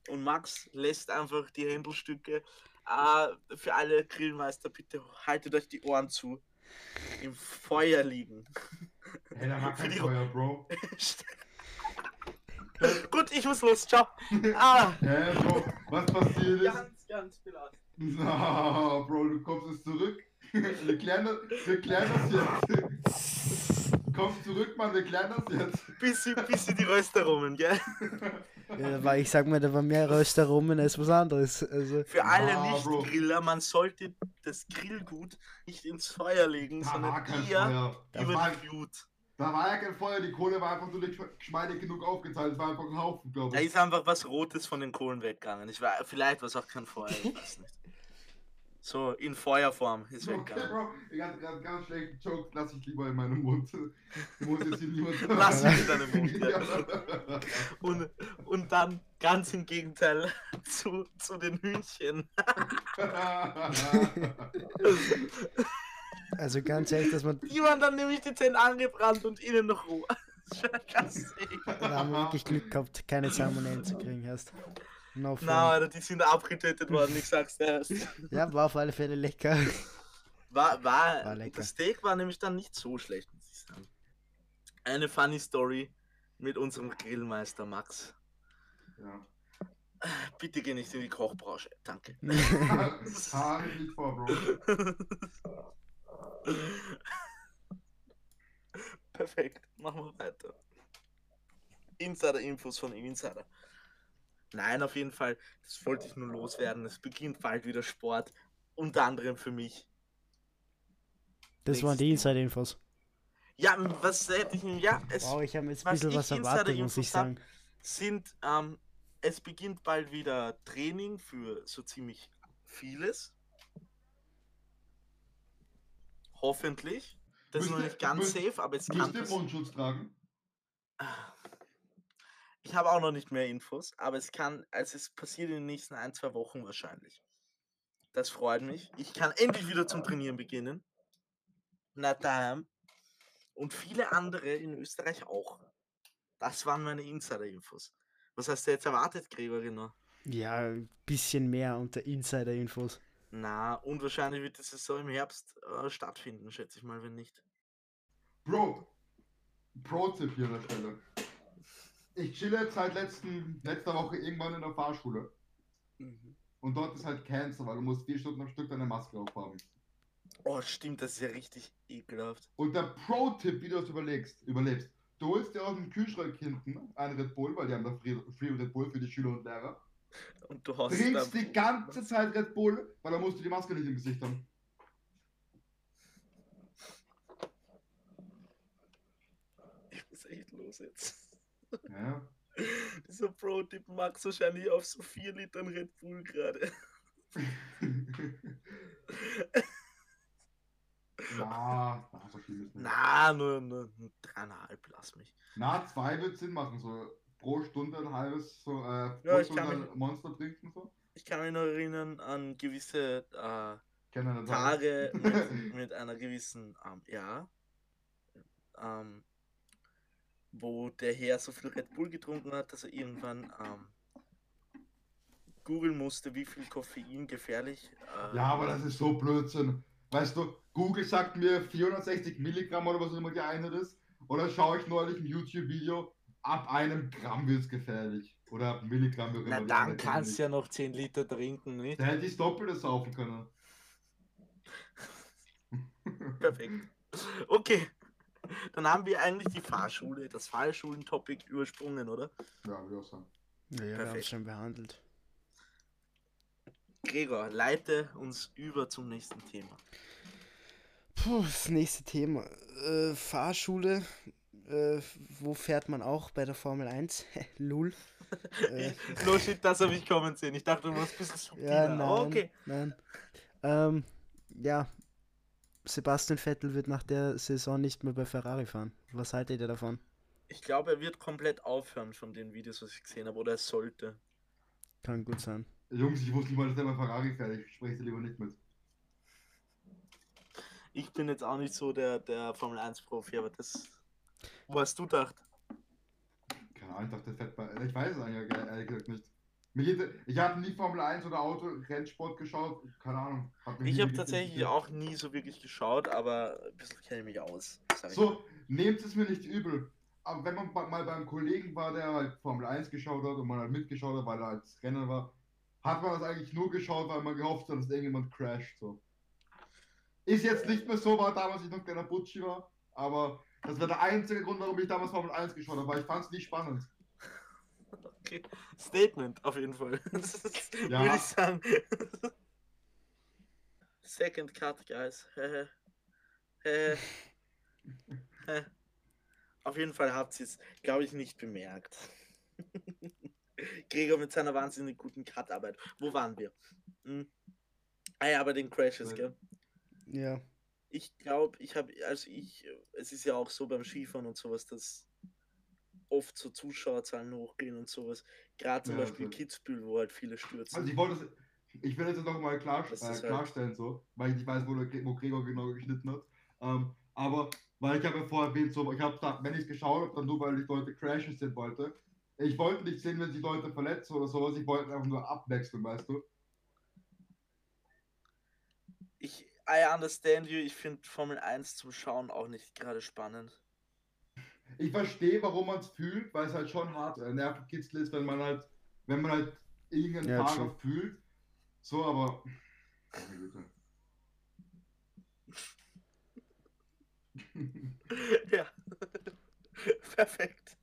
Und Max lässt einfach die Händelstücke. Äh, für alle Grillmeister, bitte haltet euch die Ohren zu. Im Feuer liegen. War Für kein Feuer, Bro. [LAUGHS] Gut, ich muss los. Ciao. Ah, [LAUGHS] Hä, Bro, was passiert ist? ganz, ganz belastend. [LAUGHS] Na, Bro, du kommst jetzt zurück. Wir klären das, wir klären das jetzt. Komm zurück, Mann, wir klären das jetzt. Bisschen, bisschen die Röstaromen, gell? Ja, weil ich sag mal, da war mehr Röstaromen als was anderes. Also, Für alle Ah. Nicht-Griller, man sollte das Grillgut nicht ins Feuer legen, Da war sondern kein eher Feuer. Da über war, die Glut. da war ja kein Feuer, die Kohle war einfach nur nicht geschmeidig genug aufgeteilt. Es war einfach ein Haufen, glaube Da ich. ist einfach was Rotes von den Kohlen weggegangen. Ich war, vielleicht war es auch kein Feuer, ich weiß nicht. So, in Feuerform ist Okay, weggegangen. Bro, ich ganz, ganz, ganz schlechten Joke lasse ich lieber in meinem Mund. Ich muss jetzt hier niemand Lass ihn in deinem Mund, ja. Und, und dann ganz im Gegenteil [LAUGHS] zu, zu den Hühnchen. [LAUGHS] also ganz ehrlich, dass man Die waren dann nämlich die Zähne angebrannt und innen noch roh. [LAUGHS] Da haben wir wirklich Glück gehabt, keine Salmonellen zu kriegen hast. No. Na, Alter, die sind abgetötet worden, ich sag's dir erst. [LAUGHS] Ja, war auf alle Fälle lecker. War, war, War lecker. das Steak war nämlich dann nicht so schlecht, muss ich sagen. Eine funny Story mit unserem Grillmeister Max. ja. Bitte geh nicht in die Kochbranche, danke. [LAUGHS] Haare nicht vor, Bro. Perfekt, machen wir weiter. Insider-Infos von Insider. Nein, auf jeden Fall, das wollte ich nur loswerden. Es beginnt bald wieder Sport, unter anderem für mich. Das waren die Inside-Infos. Ja, was hätte ich Ja, es Wow, ich habe jetzt ein was bisschen ich was erwartet, muss ich sagen. sind, ähm, es beginnt bald wieder Training für so ziemlich vieles. Hoffentlich. Das ist noch Müsst ihr- nicht ganz müsst- safe, aber es Müsst kann ihr passieren. Mundschutz tragen? Ich habe auch noch nicht mehr Infos, aber es kann, also es passiert in den nächsten ein, zwei Wochen wahrscheinlich. Das freut mich. Ich kann endlich wieder zum Trainieren beginnen. Na daheim. Und viele andere in Österreich auch. Das waren meine Insider-Infos. Was hast du jetzt erwartet, Gregory? noch? Ja, ein bisschen mehr unter Insider-Infos. Na, und wahrscheinlich wird die Saison im Herbst äh, stattfinden, schätze ich mal, wenn nicht. Bro, Pro-Tipp hier an der Stelle. Ich chille jetzt seit letzten, letzter Woche irgendwann in der Fahrschule. Mhm. Und dort ist halt Cancer, weil du musst vier Stunden am Stück deine Maske aufhaben. Oh, stimmt, das ist ja richtig ekelhaft. Und der Pro-Tipp, wie du das überlegst, überlebst. Du holst dir aus dem Kühlschrank hinten einen Red Bull, weil die haben da Free, Free Red Bull für die Schüler und Lehrer. Und du hast Trinkst die ganze Zeit Red Bull, weil dann musst du die Maske nicht im Gesicht haben. Ich muss echt los jetzt. Ja. Dieser Pro-Tipp macht wahrscheinlich auf so 4 Litern Red Bull gerade. Na, na, so viel ist nicht. Na, nur, nur dreieinhalb, lass mich. Na, zwei wird Sinn machen, so pro Stunde ein halbes, so, äh, pro Ja, ich Stunde kann ein Monster trinken, so. Ich kann mich noch erinnern an gewisse äh? Tage mit, [LAUGHS] mit einer gewissen, ähm, ja, ähm, wo der Herr so viel Red Bull getrunken hat, dass er irgendwann ähm, googeln musste, wie viel Koffein gefährlich. Äh, Ja, aber das ist so Blödsinn. Weißt du, Google sagt mir 460 Milligramm oder was auch immer die Einheit ist. Oder schaue ich neulich ein YouTube-Video, ab einem Gramm wird es gefährlich. Oder ab Milligramm wird Na, dann kannst du ja noch 10 Liter trinken, nicht? Da hätte ich das Doppelte saufen können. [LAUGHS] Perfekt. Okay. Dann haben wir eigentlich die Fahrschule, das Fahrschulen-Topic übersprungen, oder? Ja, würde ich auch sagen. Ja, wir haben es schon behandelt. Gregor, leite uns über zum nächsten Thema. Puh, das nächste Thema. Äh, Fahrschule. Äh, wo fährt man auch bei der Formel 1? [LAUGHS] Lul. [LAUGHS] Äh, no shit, das habe ich kommen sehen. Ich dachte, du warst ein bisschen subtiler. ja, nein. Aber okay. Nein. Ähm, ja. Sebastian Vettel wird nach der Saison nicht mehr bei Ferrari fahren. Was haltet ihr davon? Ich glaube, er wird komplett aufhören von den Videos, was ich gesehen habe. Oder er sollte. Kann gut sein. Jungs, ich wusste nicht mal, dass der bei Ferrari fährt. Ich spreche sie lieber nicht mit. Ich bin jetzt auch nicht so der, der Formel 1-Profi, aber das. Wo hast du gedacht? Keine Ahnung, ich dachte, der fährt bei. Ich weiß es eigentlich ehrlich gesagt nicht. Ich habe nie Formel 1 oder Auto, Rennsport geschaut. Keine Ahnung. Ich habe tatsächlich auch nie so wirklich geschaut, aber ein bisschen kenne ich mich aus. So, nehmt es mir nicht übel. Aber wenn man mal beim Kollegen war, der halt Formel 1 geschaut hat und man halt mitgeschaut hat, weil er als Renner war, hat man das eigentlich nur geschaut, weil man gehofft hat, dass irgendjemand crasht. So. Ist jetzt nicht mehr so, war damals ich noch kleiner Butschi war, aber das war der einzige Grund, warum ich damals Formel 1 geschaut habe, weil ich fand es nicht spannend. Okay. Statement auf jeden Fall. [LAUGHS] Das ist, Ja. Würde ich sagen. Second Cut, guys. [LAUGHS] Auf jeden Fall habt ihr es, glaube ich, nicht bemerkt. [LAUGHS] Gregor mit seiner wahnsinnig guten Cut-Arbeit. Wo waren wir? Hm. Ah ja, bei den Crashes, gell? Ja. Ich glaube, ich habe, also ich, es ist ja auch so beim Skifahren und sowas, dass oft so Zuschauerzahlen hochgehen und sowas. Gerade zum Ja, Beispiel okay. Kitzbühel, wo halt viele stürzen. Also ich wollte ich will jetzt noch mal klar, Das äh, halt- klarstellen, so, weil ich nicht weiß, wo, der, wo Gregor genau geschnitten hat. Ähm, aber, weil ich habe ja vorher erwähnt, so, ich habe da, wenn ich es geschaut habe, dann nur, weil ich Leute crashen sehen wollte. Ich wollte nicht sehen, wenn sich Leute verletzen oder sowas, ich wollte einfach nur abwechseln, weißt du? Ich, I understand you, ich finde Formel 1 zum Schauen auch nicht gerade spannend. Ich verstehe, warum man es fühlt, weil es halt schon hart äh, Nervenkitzel ist, wenn man halt, wenn man halt irgendeinen Ja, Fahrer fühlt. So, aber. [LAUGHS] Ja. [LAUGHS] Perfekt.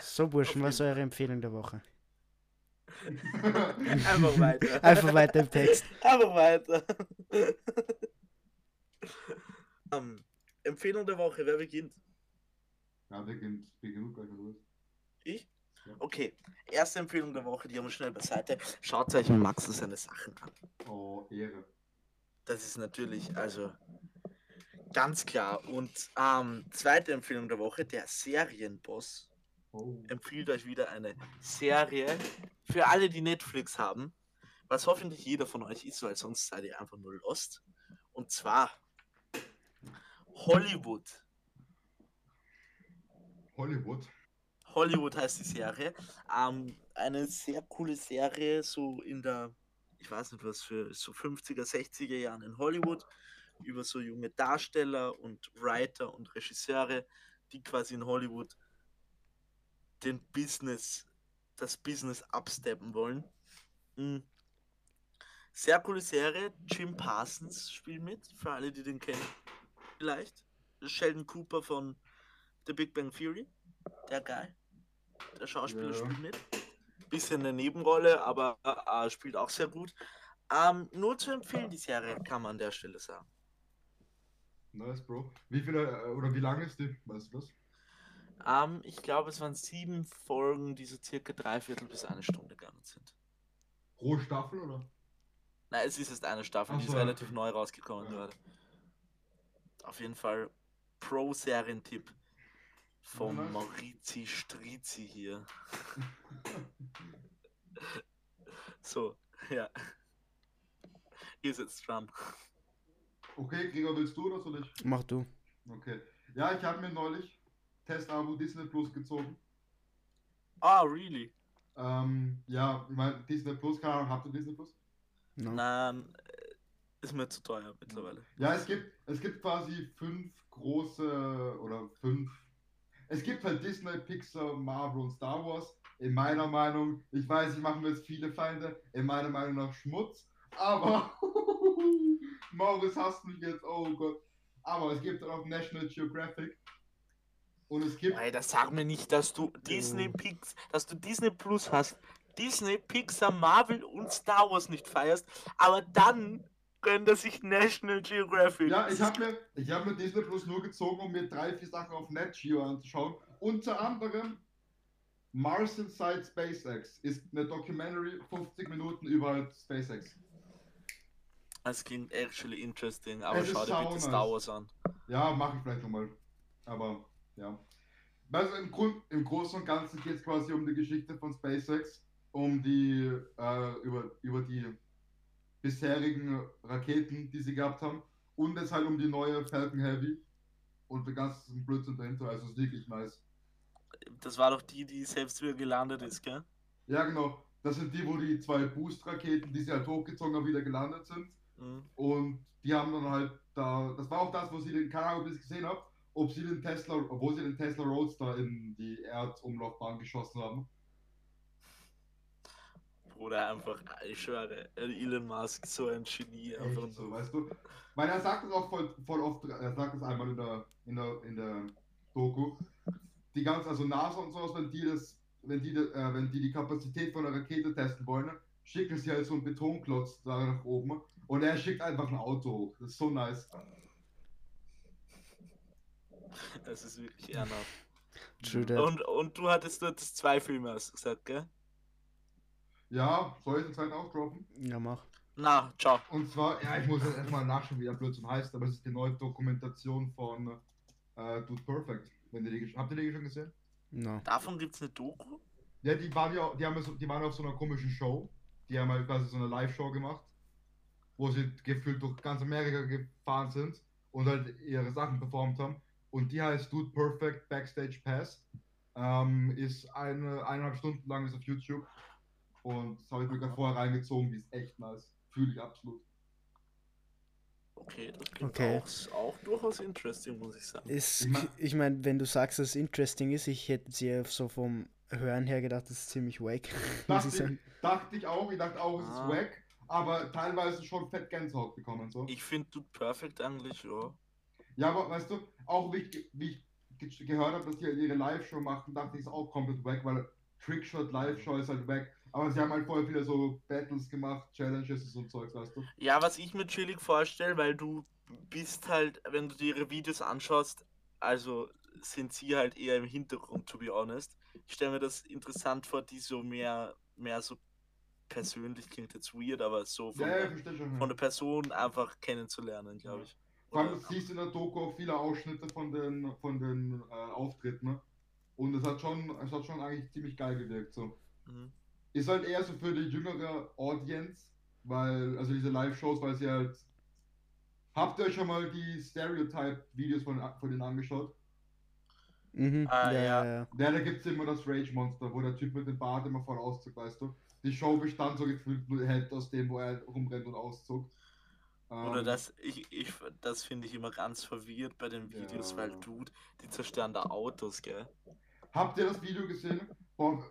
So, Burschen, was ist eure Empfehlung der Woche? [LAUGHS] Einfach weiter. Einfach weiter im Text. Einfach weiter. ähm, Empfehlung der Woche, wer beginnt? ja, wir gehen, wir gehen gleich los. Ich? Ja. Okay, erste Empfehlung der Woche, die haben wir schnell beiseite. Schaut euch Max seine Sachen an. Oh, Ehre. Das ist natürlich, also ganz klar. Und ähm, zweite Empfehlung der Woche, der Serienboss Oh. empfiehlt euch wieder eine Serie für alle, die Netflix haben, was hoffentlich jeder von euch ist, weil sonst seid ihr einfach nur lost. Und zwar Hollywood. Hollywood. Hollywood heißt die Serie. Ähm, eine sehr coole Serie, so in der ich weiß nicht was, für so 50er, 60er Jahren in Hollywood über so junge Darsteller und Writer und Regisseure, die quasi in Hollywood den Business, das Business absteppen wollen. Mhm. Sehr coole Serie. Jim Parsons spielt mit, für alle, die den kennen. Vielleicht. Sheldon Cooper von The Big Bang Theory. Der Guy. Der Schauspieler ja. spielt mit. Bisschen eine Nebenrolle, aber äh, spielt auch sehr gut. Ähm, nur zu empfehlen, die Serie, kann man an der Stelle sagen. Nice, Bro. Wie viele, äh, oder wie lange ist die? Weißt du das? Ähm, ich glaube, es waren sieben Folgen, die so circa drei Viertel bis eine Stunde gegangen sind. Pro Staffel, oder? Nein, es ist erst eine Staffel, Ach die ist relativ neu rausgekommen ja. gerade. Auf jeden Fall Pro-Serientipp vom ja, Maurizi Strizi hier. [LAUGHS] so, ja. Ihr sitzt dran. Okay, Gregor, willst du oder soll ich? Mach du. Okay. Ja, ich habe mir neulich Test-Abo Disney Plus gezogen. Ah, really? Ähm, ja, ich meine, Disney Plus, keine Ahnung, habt ihr Disney Plus? No. Nein, ist mir zu teuer mittlerweile. Ja, es gibt, es gibt quasi fünf große oder fünf. Es gibt halt Disney, Pixar, Marvel und Star Wars. In meiner Meinung, ich weiß, ich mache mir jetzt viele Feinde, in meiner Meinung nach Schmutz, aber [LAUGHS] Maurice hasst mich jetzt, oh Gott. Aber es gibt auch National Geographic. Und es gibt. Alter, sag mir nicht, dass du Disney Pix, dass du Disney Plus hast. Disney, Pixar, Marvel und Star Wars nicht feierst, aber dann gönnt er sich National Geographic. Ja, ich habe mir, ich hab mir Disney Plus nur gezogen, um mir drei, vier Sachen auf NetGeo anzuschauen. Unter anderem Mars Inside SpaceX ist eine Documentary, 50 Minuten über SpaceX. Das klingt actually interesting, aber schau dir bitte Star Wars an. Ja, mache ich vielleicht nochmal. Aber ja. Also im, Grund, im Großen und Ganzen geht es quasi um die Geschichte von SpaceX um die, äh, über, über die bisherigen Raketen, die sie gehabt haben. Und es halt um die neue Falcon Heavy und den ganzen Blödsinn dahinter. Also es ist wirklich nice. Das war doch die, die selbst wieder gelandet ist, gell? Ja, genau. Das sind die, wo die zwei Boost-Raketen, die sie halt hochgezogen haben, wieder gelandet sind. Mhm. Und die haben dann halt da, das war auch das, wo sie den, ich es gesehen habe, ob sie den Tesla, obwohl sie den Tesla Roadster in die Erdumlaufbahn geschossen haben. Bruder, einfach, ich schwöre, Elon Musk, so ein Genie. Einfach so, weißt du? Weil er sagt es auch voll, voll oft, er sagt es einmal in der, in der, in der Doku, die ganze, also NASA und sowas, wenn die das, wenn die, äh, wenn die die Kapazität von einer Rakete testen wollen, schicken sie halt so einen Betonklotz da nach oben und er schickt einfach ein Auto hoch. Das ist so nice. Das ist wirklich ehrenhaft. Und, und du hattest dort zwei Filme, hast du gesagt, gell? Ja, soll ich den zweiten auch droppen? Ja, mach. Na, ciao. Und zwar, ja, ich muss jetzt erstmal nachschauen, wie der Blödsinn heißt, aber es ist die neue Dokumentation von äh, Dude Perfect. Wenn ihr die, habt ihr die schon gesehen? No. Davon gibt es eine Doku? Ja, die waren ja, die haben so, die waren auf so einer komischen Show. Die haben halt quasi so eine Live-Show gemacht, wo sie gefühlt durch ganz Amerika gefahren sind und halt ihre Sachen performt haben. Und die heißt Dude Perfect Backstage Pass. Ähm, ist eine eineinhalb Stunden lang ist auf YouTube und das habe ich mir gerade vorher reingezogen, die ist echt nice. Fühle ich absolut. Okay, das klingt okay. Auch, auch, durchaus interesting, muss ich sagen. Ist, ich meine, ich mein, wenn du sagst, dass es interesting ist, ich hätte sie so vom Hören her gedacht, das ist ziemlich wack. [LAUGHS] Dachte, ich, dachte ich auch, ich dachte auch, es ah. ist wack, aber teilweise schon fett Gänsehaut bekommen. So. Ich finde du perfekt eigentlich, ja. Ja, aber weißt du, auch wie ich, wie ich gehört habe, dass die ihre Live-Show machten, dachte ich, ist auch komplett wack, weil Trickshot Live-Show ist halt wack. Aber sie haben halt vorher wieder so Battles gemacht, Challenges und Zeugs, weißt du? Ja, was ich mir chillig vorstelle, weil du bist halt, wenn du dir ihre Videos anschaust, also sind sie halt eher im Hintergrund, to be honest. Ich stelle mir das interessant vor, die so mehr, mehr so persönlich klingt jetzt weird, aber so von, ja, der, schon, von der Person einfach kennenzulernen, glaube ich. Vor allem, du siehst in der Doku auch viele Ausschnitte von den, von den äh, Auftritten, ne? Und es hat schon, es hat schon eigentlich ziemlich geil gewirkt, so. Mhm. Ist halt eher so für die jüngere Audience, weil, also diese Live-Shows, weil sie halt. Habt ihr euch schon mal die Stereotype-Videos von, von denen angeschaut? Mhm. Ah, ja, ja. ja. ja da gibt es immer das Rage-Monster, wo der Typ mit dem Bart immer voll auszieht, weißt du? die Show bestand so gefühlt nur halt aus dem, wo er rumrennt und auszuckt. Oder Ähm, das, ich, ich, das finde ich immer ganz verwirrt bei den Videos, Ja. weil Dude, die zerstören da Autos, gell? Habt ihr das Video gesehen? Boah,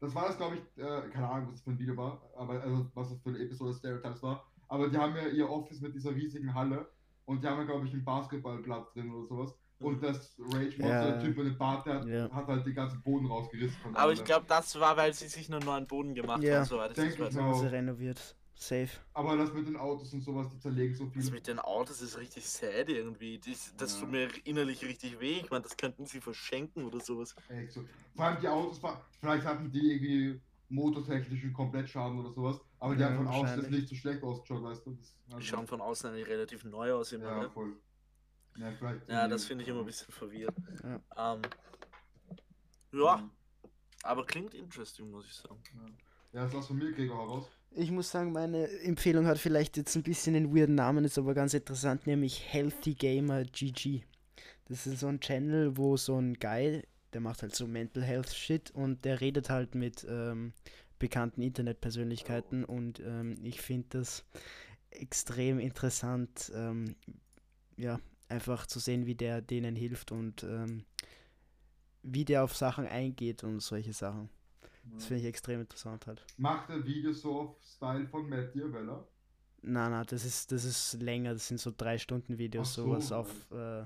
das war das, glaube ich, äh, keine Ahnung, was das für ein Video war, aber also, was das für eine Episode Stereotypes war. Aber die haben ja ihr Office mit dieser riesigen Halle und die haben ja, glaube ich, einen Basketballplatz drin oder sowas. Und Mhm. das Rage Monster, Ja. der Typ mit dem Bart, der hat, Ja. hat halt den ganzen Boden rausgerissen. Aber ich Halle. glaube, das war, weil sie sich nur neuen Boden gemacht Ja, haben, soweit ich denk das ich mal. Haben Genau. sie renoviert. Safe. Aber das mit den Autos und sowas, die zerlegen so viel. Das mit den Autos ist richtig sad irgendwie. Das, das Ja. tut mir innerlich richtig weh. Ich meine, das könnten sie verschenken oder sowas. Echt so. Vor allem die Autos, vielleicht hatten die irgendwie motortechnischen Komplettschaden oder sowas, aber die Ja, haben von außen jetzt nicht so schlecht ausgeschaut, weißt du? Das, Die schauen von außen eigentlich relativ neu aus immer. Ja, ne? voll. Ja, vielleicht Ja, das finde ich immer ein bisschen verwirrt. Ja. Ähm, ja, aber klingt interesting, muss ich sagen. Ja, das lass von mir, Gregor, heraus. Ich muss sagen, meine Empfehlung hat vielleicht jetzt ein bisschen einen weirden Namen, ist aber ganz interessant, nämlich Healthy Gamer GG. Das ist so ein Channel, wo so ein Guy, der macht halt so Mental Health Shit und der redet halt mit ähm, bekannten Internetpersönlichkeiten und ähm, ich finde das extrem interessant, ähm, ja, einfach zu sehen, wie der denen hilft und ähm, wie der auf Sachen eingeht und solche Sachen. Das finde ich extrem interessant halt. Macht der Videos so auf Style von Matt Diavella? Nein, nein, das ist, das ist länger, das sind so drei Stunden Videos, so, sowas auf äh,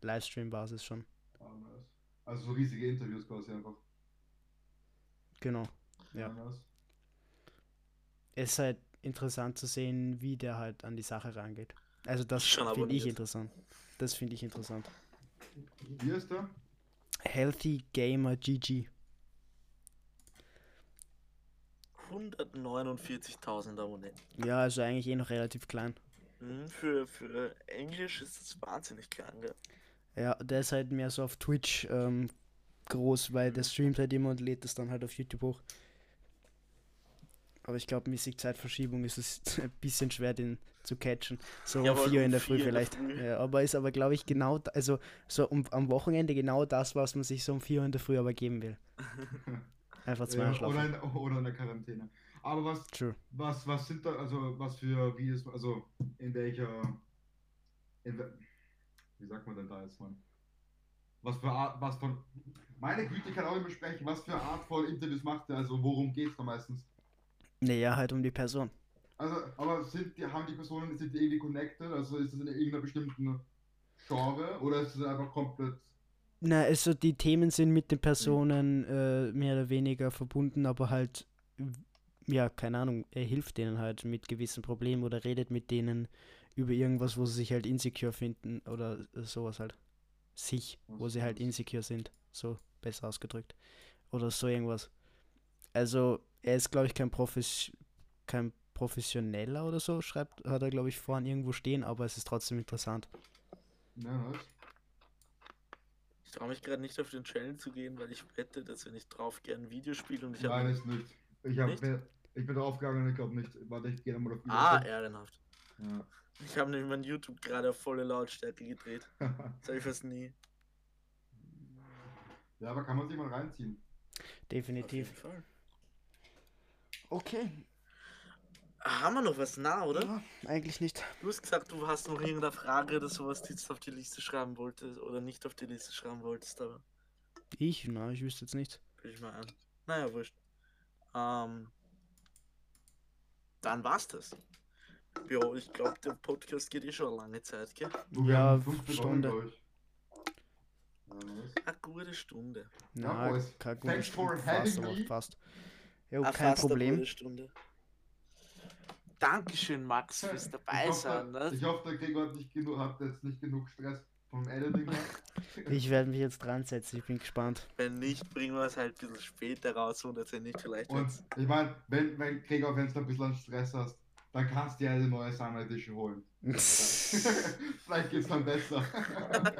Livestream-Basis schon. Ah, nice. Also so riesige Interviews quasi einfach. Genau. Ja. nice. Es ist halt interessant zu sehen, wie der halt an die Sache rangeht. Also das finde ich interessant. Das finde ich interessant. Wie ist der? Healthy Gamer GG. 149.000 Abonnenten. Ja, also eigentlich eh noch relativ klein. Mhm, für, für Englisch ist das wahnsinnig klein, gell? Ja, der ist halt mehr so auf Twitch ähm, groß, weil der streamt halt immer und lädt das dann halt auf YouTube hoch. Aber ich glaube, mäßig Zeitverschiebung ist es [LAUGHS] ein bisschen schwer, den zu catchen. So Ja, um aber 4 um in der Früh der vielleicht. Früh. Ja, aber ist aber, glaube ich, genau, also so um, am Wochenende genau das, was man sich so um 4 in der Früh aber geben will. [LAUGHS] Einfach zum Ja, oder, in, oder in der Quarantäne. Aber was, True. was, was sind da, also was für Videos, also in welcher, in, wie sagt man denn da jetzt mal? Was für Art, was von, meine Güte, ich kann auch immer sprechen, was für Art von Interviews macht er, also worum geht's da meistens? Naja, halt um die Person. Also, aber sind die, haben die Personen, sind die irgendwie connected, also ist das in irgendeiner bestimmten Genre oder ist es einfach komplett, Na, also die Themen sind mit den Personen äh, mehr oder weniger verbunden, aber halt, ja, keine Ahnung, er hilft denen halt mit gewissen Problemen oder redet mit denen über irgendwas, wo sie sich halt insecure finden oder äh, sowas halt. Sich, wo sie halt Was? insecure sind, so besser ausgedrückt. Oder so irgendwas. Also, er ist, glaube ich, kein, Profes kein Professioneller oder so, schreibt, hat er, glaube ich, vorhin irgendwo stehen, aber es ist trotzdem interessant. ja, nice. Ich traue mich gerade nicht auf den Channel zu gehen, weil ich wette, dass wenn ich drauf gerne ein Video spiele und ich Nein, habe. ist nicht. Ich, hab, Nicht? ich bin draufgegangen und ich glaube nicht. Warte, ich gehe nochmal auf Ah, YouTube. ehrenhaft. Ja. Ich habe nämlich mein YouTube gerade auf volle Lautstärke gedreht. [LAUGHS] Das habe ich fast nie. ja, aber kann man sich mal reinziehen. Auf jeden Definitiv. Fall. Okay. Haben wir noch was nah, oder? Ja, eigentlich nicht. Du hast gesagt, du hast noch irgendeine Frage oder sowas, die du jetzt auf die Liste schreiben wolltest oder nicht auf die Liste schreiben wolltest, aber Ich? Na, ich wüsste jetzt nicht. ich mal an. Naja, wurscht. Ähm, dann war's das. Ja, ich glaube, der Podcast geht eh schon eine lange Zeit, gell? Ja, fünf Minuten, Stunde. glaub ich. Ja, nice. Eine gute Stunde. Na, Boys. kein gute Thanks for Stunde, fast, aber fast. Jo, Eine kein fast eine Problem. Dankeschön, Max, fürs Ich dabei hoffe, sein. Ne? ich hoffe, der Gregor hat, nicht genug, hat jetzt nicht genug Stress vom Editing. [LAUGHS] Ich werde mich jetzt dran setzen, ich bin gespannt. Wenn nicht, bringen wir es halt ein bisschen später raus, wundert ihr nicht vielleicht. Und wenn's- ich meine, wenn, wenn Gregor, wenn du ein bisschen Stress hast, dann kannst du dir eine neue Summer Edition holen. [LAUGHS] Vielleicht geht's dann besser. [LAUGHS]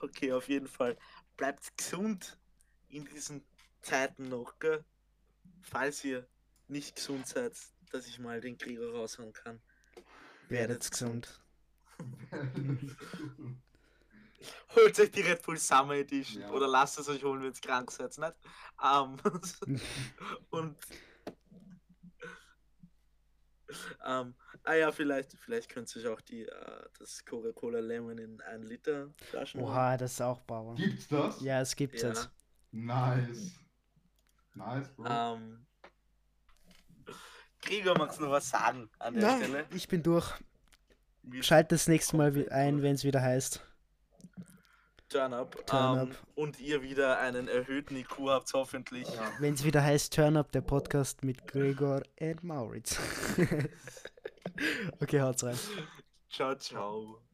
okay, auf jeden Fall. Bleibt gesund in diesen Zeiten noch, gell? Falls ihr nicht gesund seid, dass ich mal den Krieger raushauen kann. Werdet gesund. [LAUGHS] Holt euch die Red Bull Summer Edition Ja. oder lasst es euch holen, wenn es krank seid, nicht? Ähm, [LAUGHS] und ähm, ah ja, vielleicht, vielleicht könnt ihr euch auch die, äh, das Coca-Cola Lemon in 1 Liter Flaschen holen. Oha, das ist auch Bauer. Gibt's das? Ja, es gibt Ja. jetzt. Nice. Nice, Bro. Ähm, Gregor, magst du noch was sagen an der Nein, Stelle? ich bin durch. Schalt das nächste Mal ein, wenn es wieder heißt. Turn up. Turn ähm, up. Und ihr wieder einen erhöhten IQ habt, hoffentlich. Ja. Wenn es wieder heißt Turn Up, der Podcast mit Gregor und Mauritz. [LAUGHS] okay, haut's rein. Ciao, ciao.